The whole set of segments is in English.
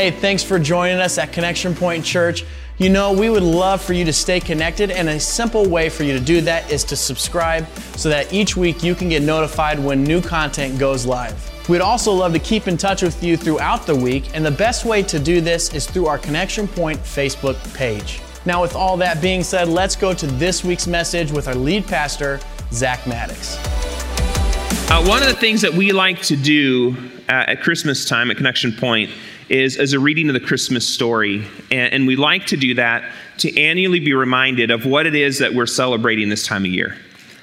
Hey, thanks for joining us at Connection Point Church. You know, we would love for you to stay connected, and a simple way for you to do that is to subscribe so that each week you can get notified when new content goes live. We'd also love to keep in touch with you throughout the week, and the best way to do this is through our Connection Point Facebook page. Now, with all that being said, let's go to this week's message with our lead pastor, Zach Maddox. Uh, one of the things that we like to do uh, at Christmas time at Connection Point is as a reading of the Christmas story. And, and we like to do that to annually be reminded of what it is that we're celebrating this time of year.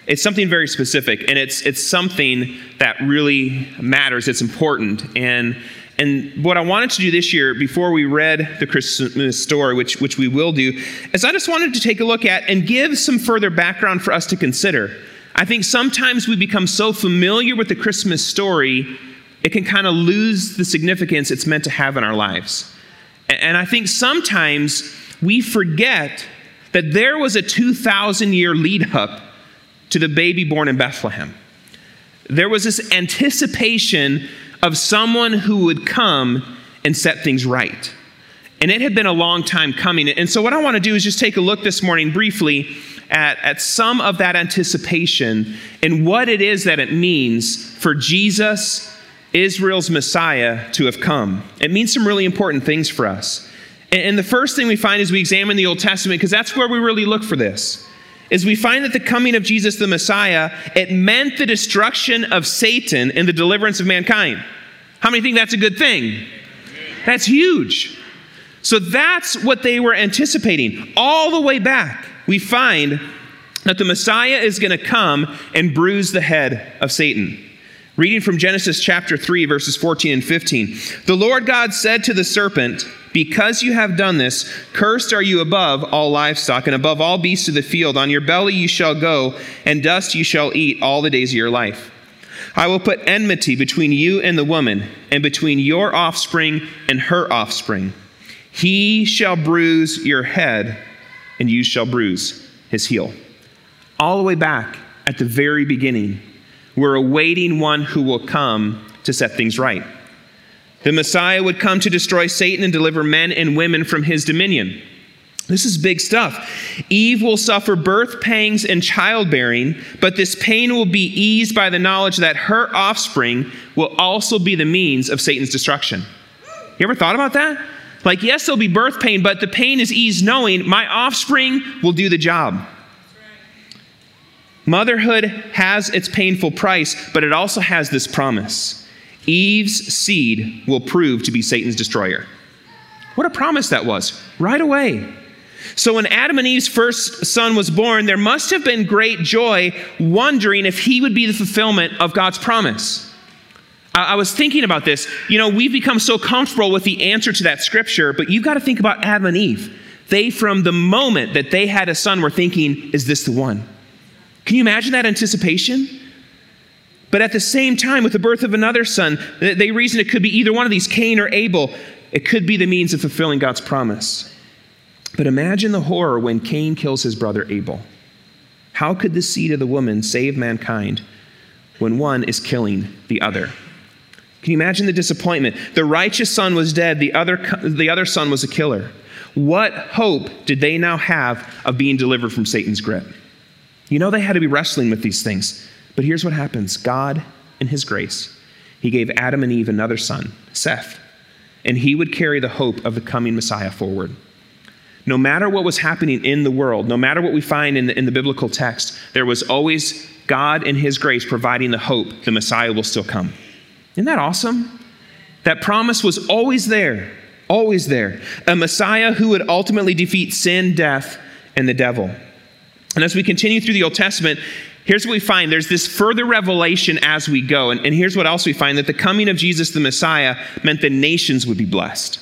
It's something very specific, and it's, it's something that really matters. It's important. And, and what I wanted to do this year, before we read the Christmas story, which, which we will do, is I just wanted to take a look at and give some further background for us to consider. I think sometimes we become so familiar with the Christmas story it can kind of lose the significance it's meant to have in our lives. And I think sometimes we forget that there was a 2,000 year lead up to the baby born in Bethlehem. There was this anticipation of someone who would come and set things right. And it had been a long time coming. And so, what I want to do is just take a look this morning briefly at, at some of that anticipation and what it is that it means for Jesus Israel's Messiah to have come. It means some really important things for us. And the first thing we find as we examine the Old Testament, because that's where we really look for this, is we find that the coming of Jesus the Messiah, it meant the destruction of Satan and the deliverance of mankind. How many think that's a good thing? That's huge. So that's what they were anticipating. All the way back, we find that the Messiah is going to come and bruise the head of Satan. Reading from Genesis chapter 3, verses 14 and 15. The Lord God said to the serpent, Because you have done this, cursed are you above all livestock and above all beasts of the field. On your belly you shall go, and dust you shall eat all the days of your life. I will put enmity between you and the woman, and between your offspring and her offspring. He shall bruise your head, and you shall bruise his heel. All the way back at the very beginning, we're awaiting one who will come to set things right. The Messiah would come to destroy Satan and deliver men and women from his dominion. This is big stuff. Eve will suffer birth pangs and childbearing, but this pain will be eased by the knowledge that her offspring will also be the means of Satan's destruction. You ever thought about that? Like, yes, there'll be birth pain, but the pain is eased knowing my offspring will do the job. Motherhood has its painful price, but it also has this promise Eve's seed will prove to be Satan's destroyer. What a promise that was, right away. So, when Adam and Eve's first son was born, there must have been great joy, wondering if he would be the fulfillment of God's promise. I was thinking about this. You know, we've become so comfortable with the answer to that scripture, but you've got to think about Adam and Eve. They, from the moment that they had a son, were thinking, is this the one? Can you imagine that anticipation? But at the same time, with the birth of another son, they reason it could be either one of these, Cain or Abel. It could be the means of fulfilling God's promise. But imagine the horror when Cain kills his brother Abel. How could the seed of the woman save mankind when one is killing the other? Can you imagine the disappointment? The righteous son was dead, the other, the other son was a killer. What hope did they now have of being delivered from Satan's grip? You know, they had to be wrestling with these things. But here's what happens God, in His grace, He gave Adam and Eve another son, Seth, and he would carry the hope of the coming Messiah forward. No matter what was happening in the world, no matter what we find in the, in the biblical text, there was always God in His grace providing the hope the Messiah will still come. Isn't that awesome? That promise was always there, always there. A Messiah who would ultimately defeat sin, death, and the devil. And as we continue through the Old Testament, here's what we find there's this further revelation as we go. And, and, here's what else we find that the coming of Jesus the Messiah meant the nations would be blessed.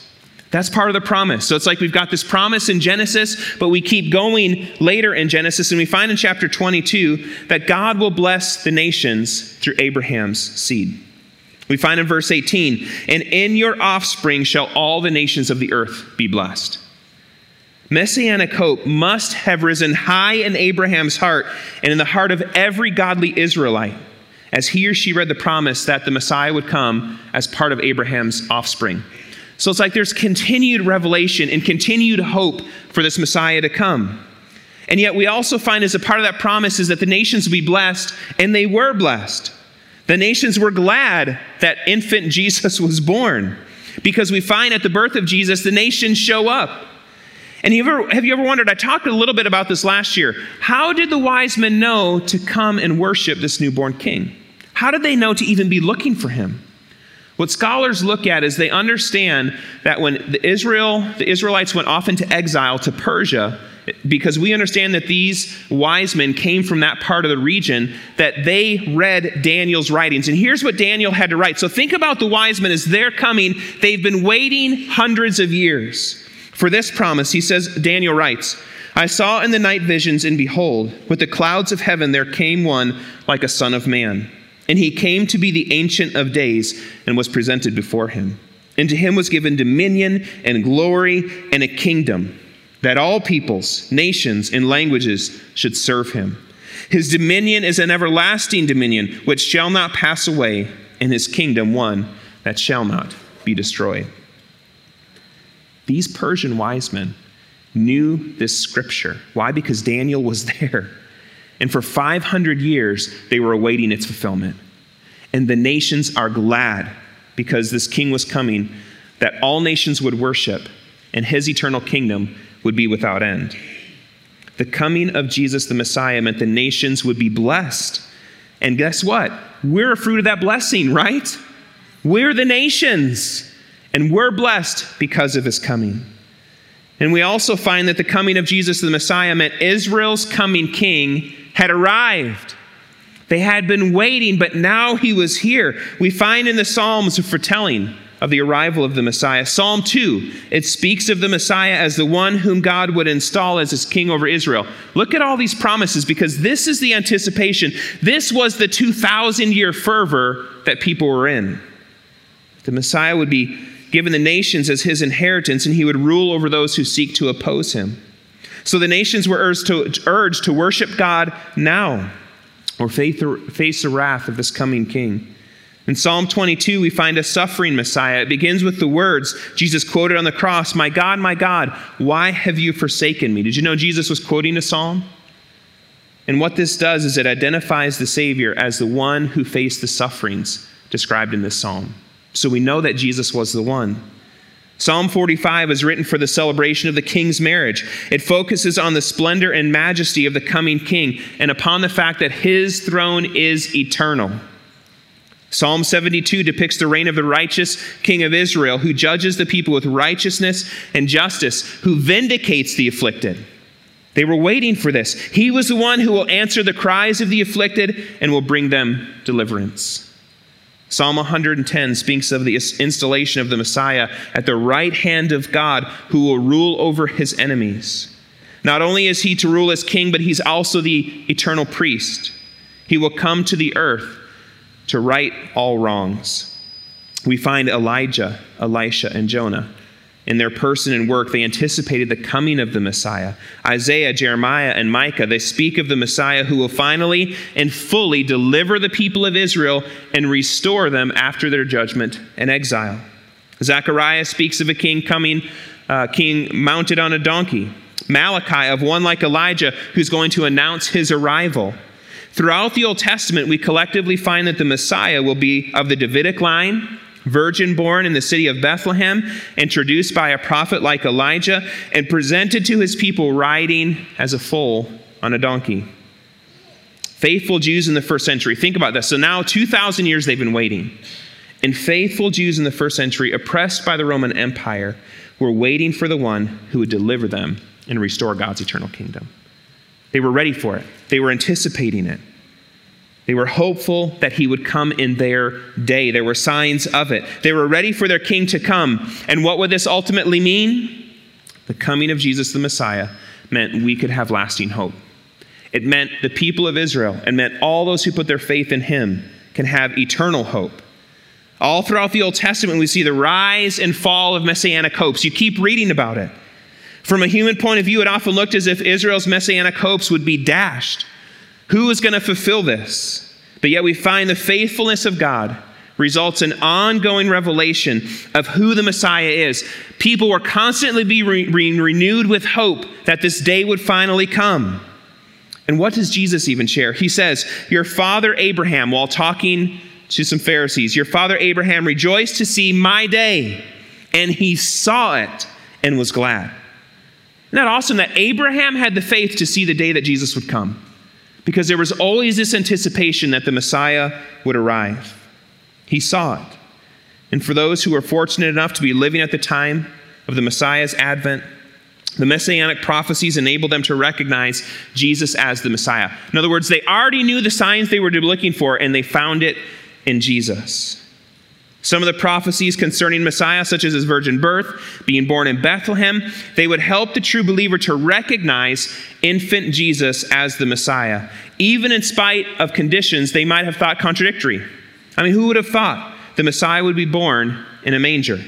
That's part of the promise. So it's like we've got this promise in Genesis, but we keep going later in Genesis, and we find in chapter 22 that God will bless the nations through Abraham's seed. We find in verse 18, and in your offspring shall all the nations of the earth be blessed. Messianic hope must have risen high in Abraham's heart and in the heart of every godly Israelite as he or she read the promise that the Messiah would come as part of Abraham's offspring. So it's like there's continued revelation and continued hope for this Messiah to come. And yet, we also find as a part of that promise is that the nations will be blessed, and they were blessed. The nations were glad that infant Jesus was born because we find at the birth of Jesus, the nations show up. And you ever, have you ever wondered? I talked a little bit about this last year. How did the wise men know to come and worship this newborn king? How did they know to even be looking for him? What scholars look at is they understand that when the Israel, the Israelites went off into exile to Persia, because we understand that these wise men came from that part of the region, that they read Daniel's writings. And here's what Daniel had to write. So think about the wise men as they're coming. They've been waiting hundreds of years for this promise. He says, Daniel writes, I saw in the night visions, and behold, with the clouds of heaven there came one like a son of man. And he came to be the Ancient of Days and was presented before him. And to him was given dominion and glory and a kingdom that all peoples, nations, and languages should serve him. His dominion is an everlasting dominion which shall not pass away, and his kingdom one that shall not be destroyed. These Persian wise men knew this scripture. Why? Because Daniel was there. And for 500 years, they were awaiting its fulfillment. And the nations are glad because this king was coming, that all nations would worship, and his eternal kingdom would be without end. The coming of Jesus the Messiah meant the nations would be blessed. And guess what? We're a fruit of that blessing, right? We're the nations, and we're blessed because of his coming. And we also find that the coming of Jesus the Messiah meant Israel's coming king had arrived. They had been waiting, but now he was here. We find in the Psalms a foretelling of the arrival of the Messiah. Psalm 2, it speaks of the Messiah as the one whom God would install as his king over Israel. Look at all these promises because this is the anticipation. This was the 2,000 year fervor that people were in. The Messiah would be given the nations as his inheritance, and he would rule over those who seek to oppose him. So the nations were urged to, urged to worship God now or face the wrath of this coming king. In Psalm 22, we find a suffering Messiah. It begins with the words Jesus quoted on the cross My God, my God, why have you forsaken me? Did you know Jesus was quoting a psalm? And what this does is it identifies the Savior as the one who faced the sufferings described in this psalm. So we know that Jesus was the one. Psalm 45 is written for the celebration of the king's marriage. It focuses on the splendor and majesty of the coming king and upon the fact that his throne is eternal. Psalm 72 depicts the reign of the righteous king of Israel who judges the people with righteousness and justice, who vindicates the afflicted. They were waiting for this. He was the one who will answer the cries of the afflicted and will bring them deliverance. Psalm 110 speaks of the installation of the Messiah at the right hand of God who will rule over his enemies. Not only is he to rule as king, but he's also the eternal priest. He will come to the earth to right all wrongs. We find Elijah, Elisha, and Jonah. In their person and work, they anticipated the coming of the Messiah. Isaiah, Jeremiah, and Micah, they speak of the Messiah who will finally and fully deliver the people of Israel and restore them after their judgment and exile. Zechariah speaks of a king coming, uh, king mounted on a donkey. Malachi, of one like Elijah, who's going to announce his arrival. Throughout the Old Testament, we collectively find that the Messiah will be of the Davidic line, virgin born in the city of Bethlehem, introduced by a prophet like Elijah, and presented to his people riding as a foal on a donkey. Faithful Jews in the first century, think about this. So now, 2,000 years they've been waiting. And faithful Jews in the first century, oppressed by the Roman Empire, were waiting for the one who would deliver them and restore God's eternal kingdom. They were ready for it, they were anticipating it. They were hopeful that he would come in their day. There were signs of it. They were ready for their king to come. And what would this ultimately mean? The coming of Jesus the Messiah meant we could have lasting hope. It meant the people of Israel and meant all those who put their faith in him can have eternal hope. All throughout the Old Testament, we see the rise and fall of messianic hopes. You keep reading about it. From a human point of view, it often looked as if Israel's messianic hopes would be dashed. Who is going to fulfill this? But yet we find the faithfulness of God results in ongoing revelation of who the Messiah is. People were constantly being re- renewed with hope that this day would finally come. And what does Jesus even share? He says, Your father Abraham, while talking to some Pharisees, your father Abraham rejoiced to see my day, and he saw it and was glad. Isn't that awesome that Abraham had the faith to see the day that Jesus would come? Because there was always this anticipation that the Messiah would arrive. He saw it. And for those who were fortunate enough to be living at the time of the Messiah's advent, the messianic prophecies enabled them to recognize Jesus as the Messiah. In other words, they already knew the signs they were looking for, and they found it in Jesus. Some of the prophecies concerning Messiah, such as his virgin birth, being born in Bethlehem, they would help the true believer to recognize infant Jesus as the Messiah, even in spite of conditions they might have thought contradictory. I mean, who would have thought the Messiah would be born in a manger?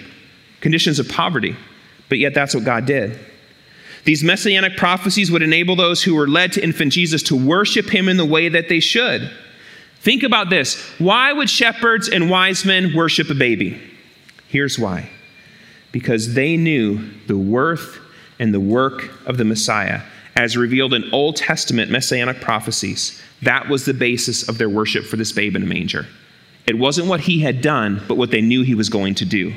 Conditions of poverty. But yet, that's what God did. These messianic prophecies would enable those who were led to infant Jesus to worship him in the way that they should. Think about this. Why would shepherds and wise men worship a baby? Here's why because they knew the worth and the work of the Messiah as revealed in Old Testament messianic prophecies. That was the basis of their worship for this babe in a manger. It wasn't what he had done, but what they knew he was going to do.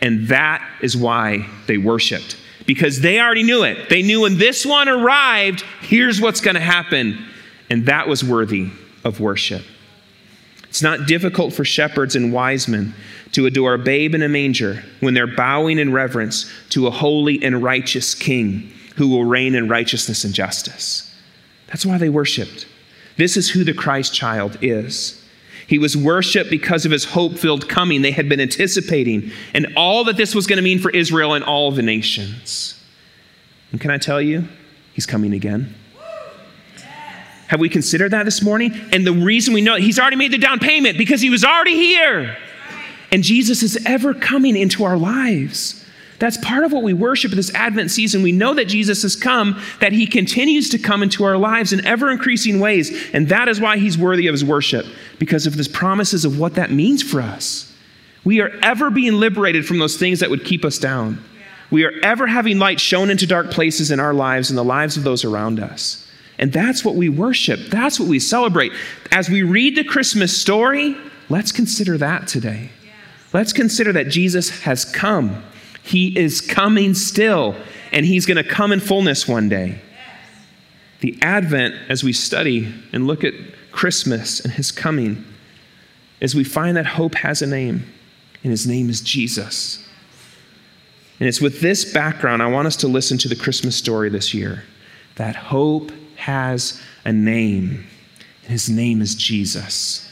And that is why they worshiped, because they already knew it. They knew when this one arrived, here's what's going to happen. And that was worthy of worship. It's not difficult for shepherds and wise men to adore a babe in a manger when they're bowing in reverence to a holy and righteous king who will reign in righteousness and justice. That's why they worshiped. This is who the Christ child is. He was worshiped because of his hope filled coming they had been anticipating, and all that this was going to mean for Israel and all the nations. And can I tell you, he's coming again? Have we considered that this morning? And the reason we know he's already made the down payment because he was already here. And Jesus is ever coming into our lives. That's part of what we worship this Advent season. We know that Jesus has come, that he continues to come into our lives in ever increasing ways. And that is why he's worthy of his worship, because of his promises of what that means for us. We are ever being liberated from those things that would keep us down. We are ever having light shown into dark places in our lives and the lives of those around us. And that's what we worship. That's what we celebrate. As we read the Christmas story, let's consider that today. Let's consider that Jesus has come he is coming still, and He's going to come in fullness one day. The Advent, as we study and look at Christmas and His coming, as we find that hope has a name, and His name is Jesus. And it's with this background I want us to listen to the Christmas story this year. That hope has a name, His name is Jesus.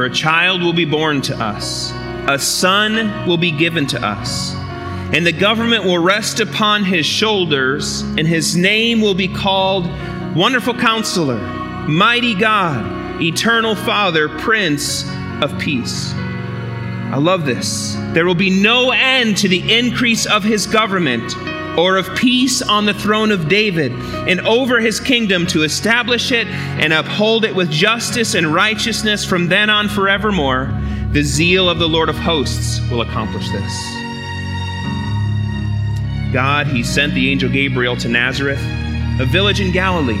For a child will be born to us, a son will be given to us, and the government will rest upon his shoulders, and his name will be called Wonderful Counselor, Mighty God, Eternal Father, Prince of Peace. I love this. There will be no end to the increase of his government or of peace on the throne of David and over his kingdom to establish it and uphold it with justice and righteousness from then on forevermore. The zeal of the Lord of hosts will accomplish this. God, he sent the angel Gabriel to Nazareth, a village in Galilee,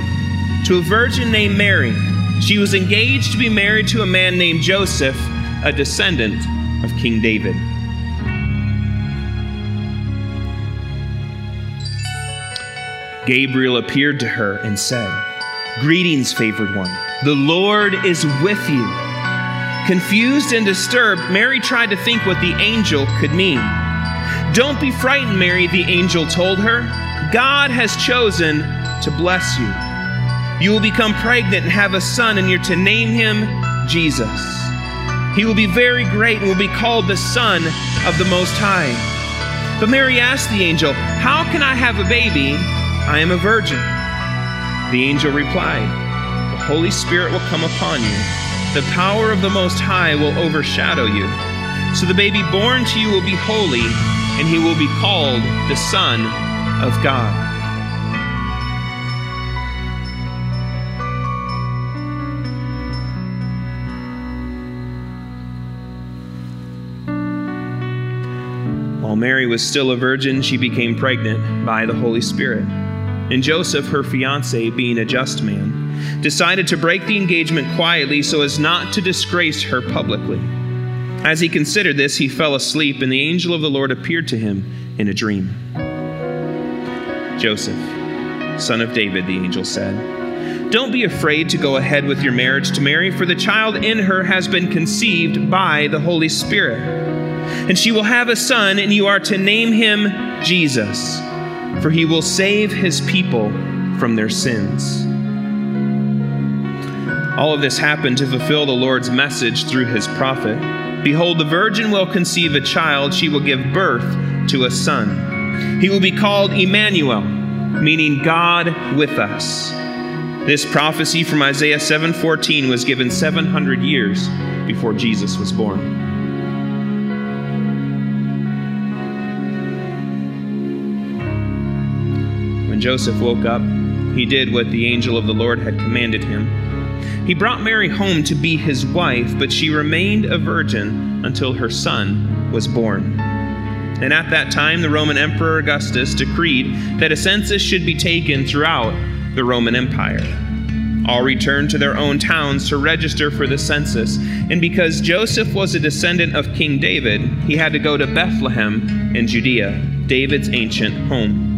to a virgin named Mary. She was engaged to be married to a man named Joseph, a descendant of King David. Gabriel appeared to her and said, Greetings, favored one. The Lord is with you. Confused and disturbed, Mary tried to think what the angel could mean. Don't be frightened, Mary, the angel told her. God has chosen to bless you. You will become pregnant and have a son, and you're to name him Jesus. He will be very great and will be called the Son of the Most High. But Mary asked the angel, How can I have a baby? I am a virgin. The angel replied, The Holy Spirit will come upon you. The power of the Most High will overshadow you. So the baby born to you will be holy, and he will be called the Son of God. While Mary was still a virgin, she became pregnant by the Holy Spirit. And Joseph, her fiance, being a just man, decided to break the engagement quietly so as not to disgrace her publicly. As he considered this, he fell asleep, and the angel of the Lord appeared to him in a dream. Joseph, son of David, the angel said, Don't be afraid to go ahead with your marriage to Mary, for the child in her has been conceived by the Holy Spirit and she will have a son, and you are to name him Jesus, for he will save his people from their sins. All of this happened to fulfill the Lord's message through his prophet. Behold, the virgin will conceive a child, she will give birth to a son. He will be called Emmanuel, meaning God with us. This prophecy from Isaiah 7:14 was given 700 years before Jesus was born. Joseph woke up, he did what the angel of the Lord had commanded him. He brought Mary home to be his wife, but she remained a virgin until her son was born. And at that time, the Roman Emperor Augustus decreed that a census should be taken throughout the Roman Empire. All returned to their own towns to register for the census, and because Joseph was a descendant of King David, he had to go to Bethlehem in Judea, David's ancient home.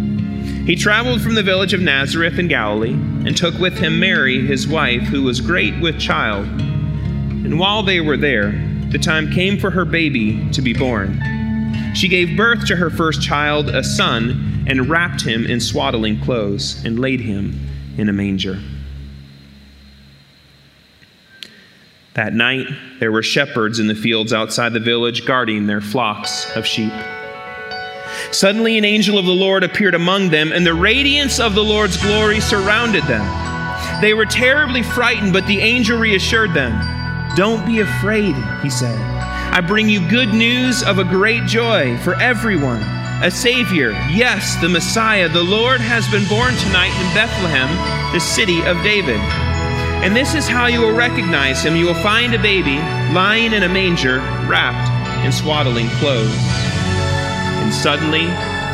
He traveled from the village of Nazareth in Galilee and took with him Mary, his wife, who was great with child. And while they were there, the time came for her baby to be born. She gave birth to her first child, a son, and wrapped him in swaddling clothes and laid him in a manger. That night, there were shepherds in the fields outside the village guarding their flocks of sheep. Suddenly, an angel of the Lord appeared among them, and the radiance of the Lord's glory surrounded them. They were terribly frightened, but the angel reassured them. Don't be afraid, he said. I bring you good news of a great joy for everyone. A Savior, yes, the Messiah, the Lord, has been born tonight in Bethlehem, the city of David. And this is how you will recognize him. You will find a baby lying in a manger, wrapped in swaddling clothes. Suddenly,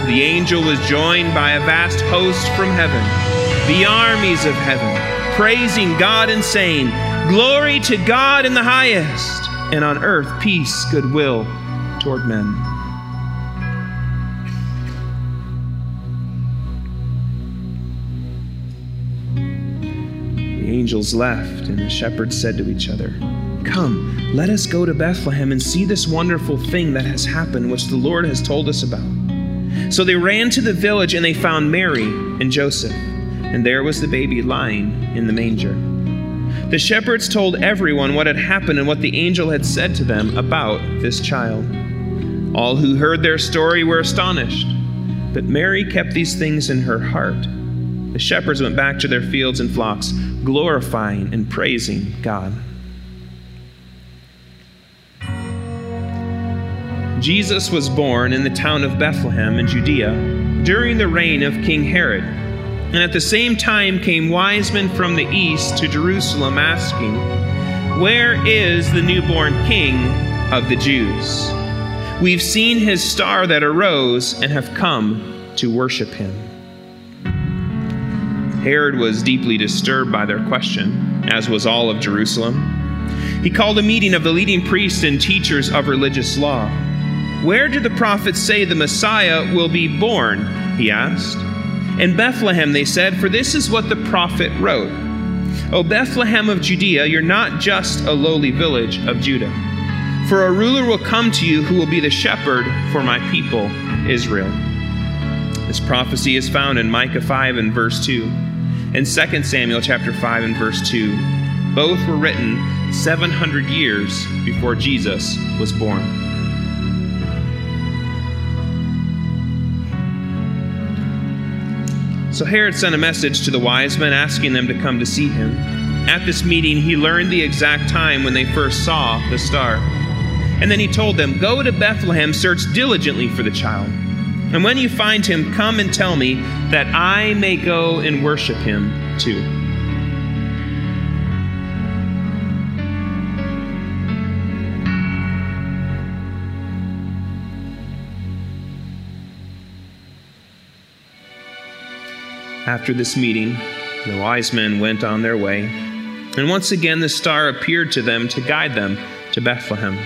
the angel was joined by a vast host from heaven, the armies of heaven, praising God and saying, Glory to God in the highest, and on earth peace, goodwill toward men. The angels left, and the shepherds said to each other, Come, let us go to Bethlehem and see this wonderful thing that has happened, which the Lord has told us about. So they ran to the village and they found Mary and Joseph, and there was the baby lying in the manger. The shepherds told everyone what had happened and what the angel had said to them about this child. All who heard their story were astonished, but Mary kept these things in her heart. The shepherds went back to their fields and flocks, glorifying and praising God. Jesus was born in the town of Bethlehem in Judea during the reign of King Herod. And at the same time came wise men from the east to Jerusalem asking, Where is the newborn king of the Jews? We've seen his star that arose and have come to worship him. Herod was deeply disturbed by their question, as was all of Jerusalem. He called a meeting of the leading priests and teachers of religious law. Where do the prophets say the Messiah will be born? He asked. In Bethlehem, they said, for this is what the prophet wrote O Bethlehem of Judea, you're not just a lowly village of Judah. For a ruler will come to you who will be the shepherd for my people, Israel. This prophecy is found in Micah 5 and verse 2, and 2 Samuel chapter 5 and verse 2. Both were written 700 years before Jesus was born. So Herod sent a message to the wise men asking them to come to see him. At this meeting, he learned the exact time when they first saw the star. And then he told them, Go to Bethlehem, search diligently for the child. And when you find him, come and tell me that I may go and worship him too. After this meeting, the wise men went on their way, and once again the star appeared to them to guide them to Bethlehem.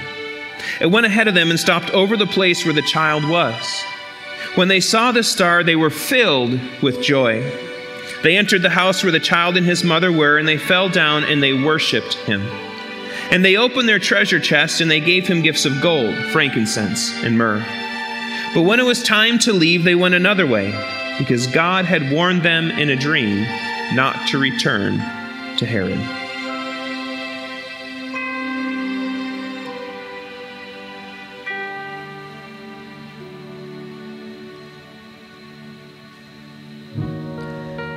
It went ahead of them and stopped over the place where the child was. When they saw the star, they were filled with joy. They entered the house where the child and his mother were, and they fell down and they worshiped him. And they opened their treasure chest, and they gave him gifts of gold, frankincense, and myrrh. But when it was time to leave, they went another way because God had warned them in a dream not to return to Herod.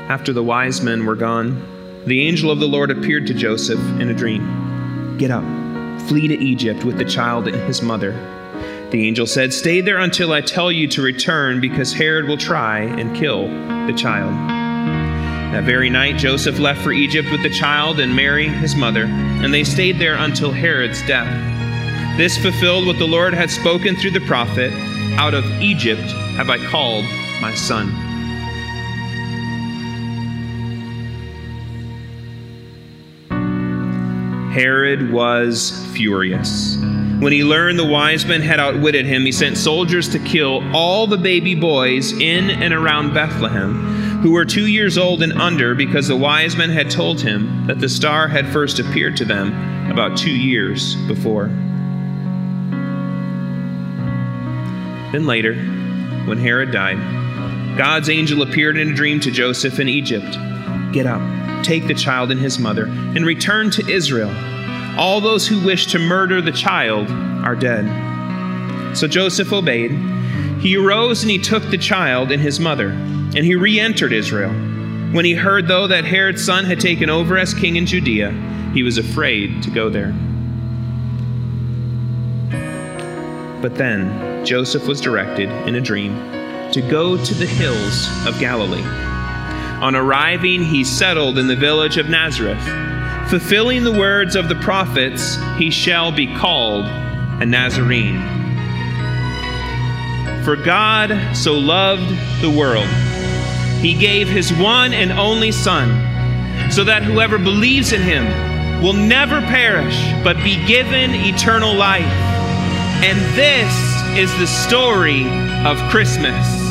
After the wise men were gone, the angel of the Lord appeared to Joseph in a dream. Get up, flee to Egypt with the child and his mother the angel said, Stay there until I tell you to return, because Herod will try and kill the child. That very night, Joseph left for Egypt with the child and Mary, his mother, and they stayed there until Herod's death. This fulfilled what the Lord had spoken through the prophet Out of Egypt have I called my son. Herod was furious. When he learned the wise men had outwitted him, he sent soldiers to kill all the baby boys in and around Bethlehem who were two years old and under because the wise men had told him that the star had first appeared to them about two years before. Then later, when Herod died, God's angel appeared in a dream to Joseph in Egypt. Get up, take the child and his mother, and return to Israel all those who wish to murder the child are dead. So Joseph obeyed. He arose and he took the child and his mother, and he re entered Israel. When he heard, though, that Herod's son had taken over as king in Judea, he was afraid to go there. But then Joseph was directed in a dream to go to the hills of Galilee. On arriving, he settled in the village of Nazareth fulfilling the words of the prophets, he shall be called a Nazarene. For God so loved the world, he gave his one and only Son, so that whoever believes in him will never perish, but be given eternal life. And this is the story of Christmas.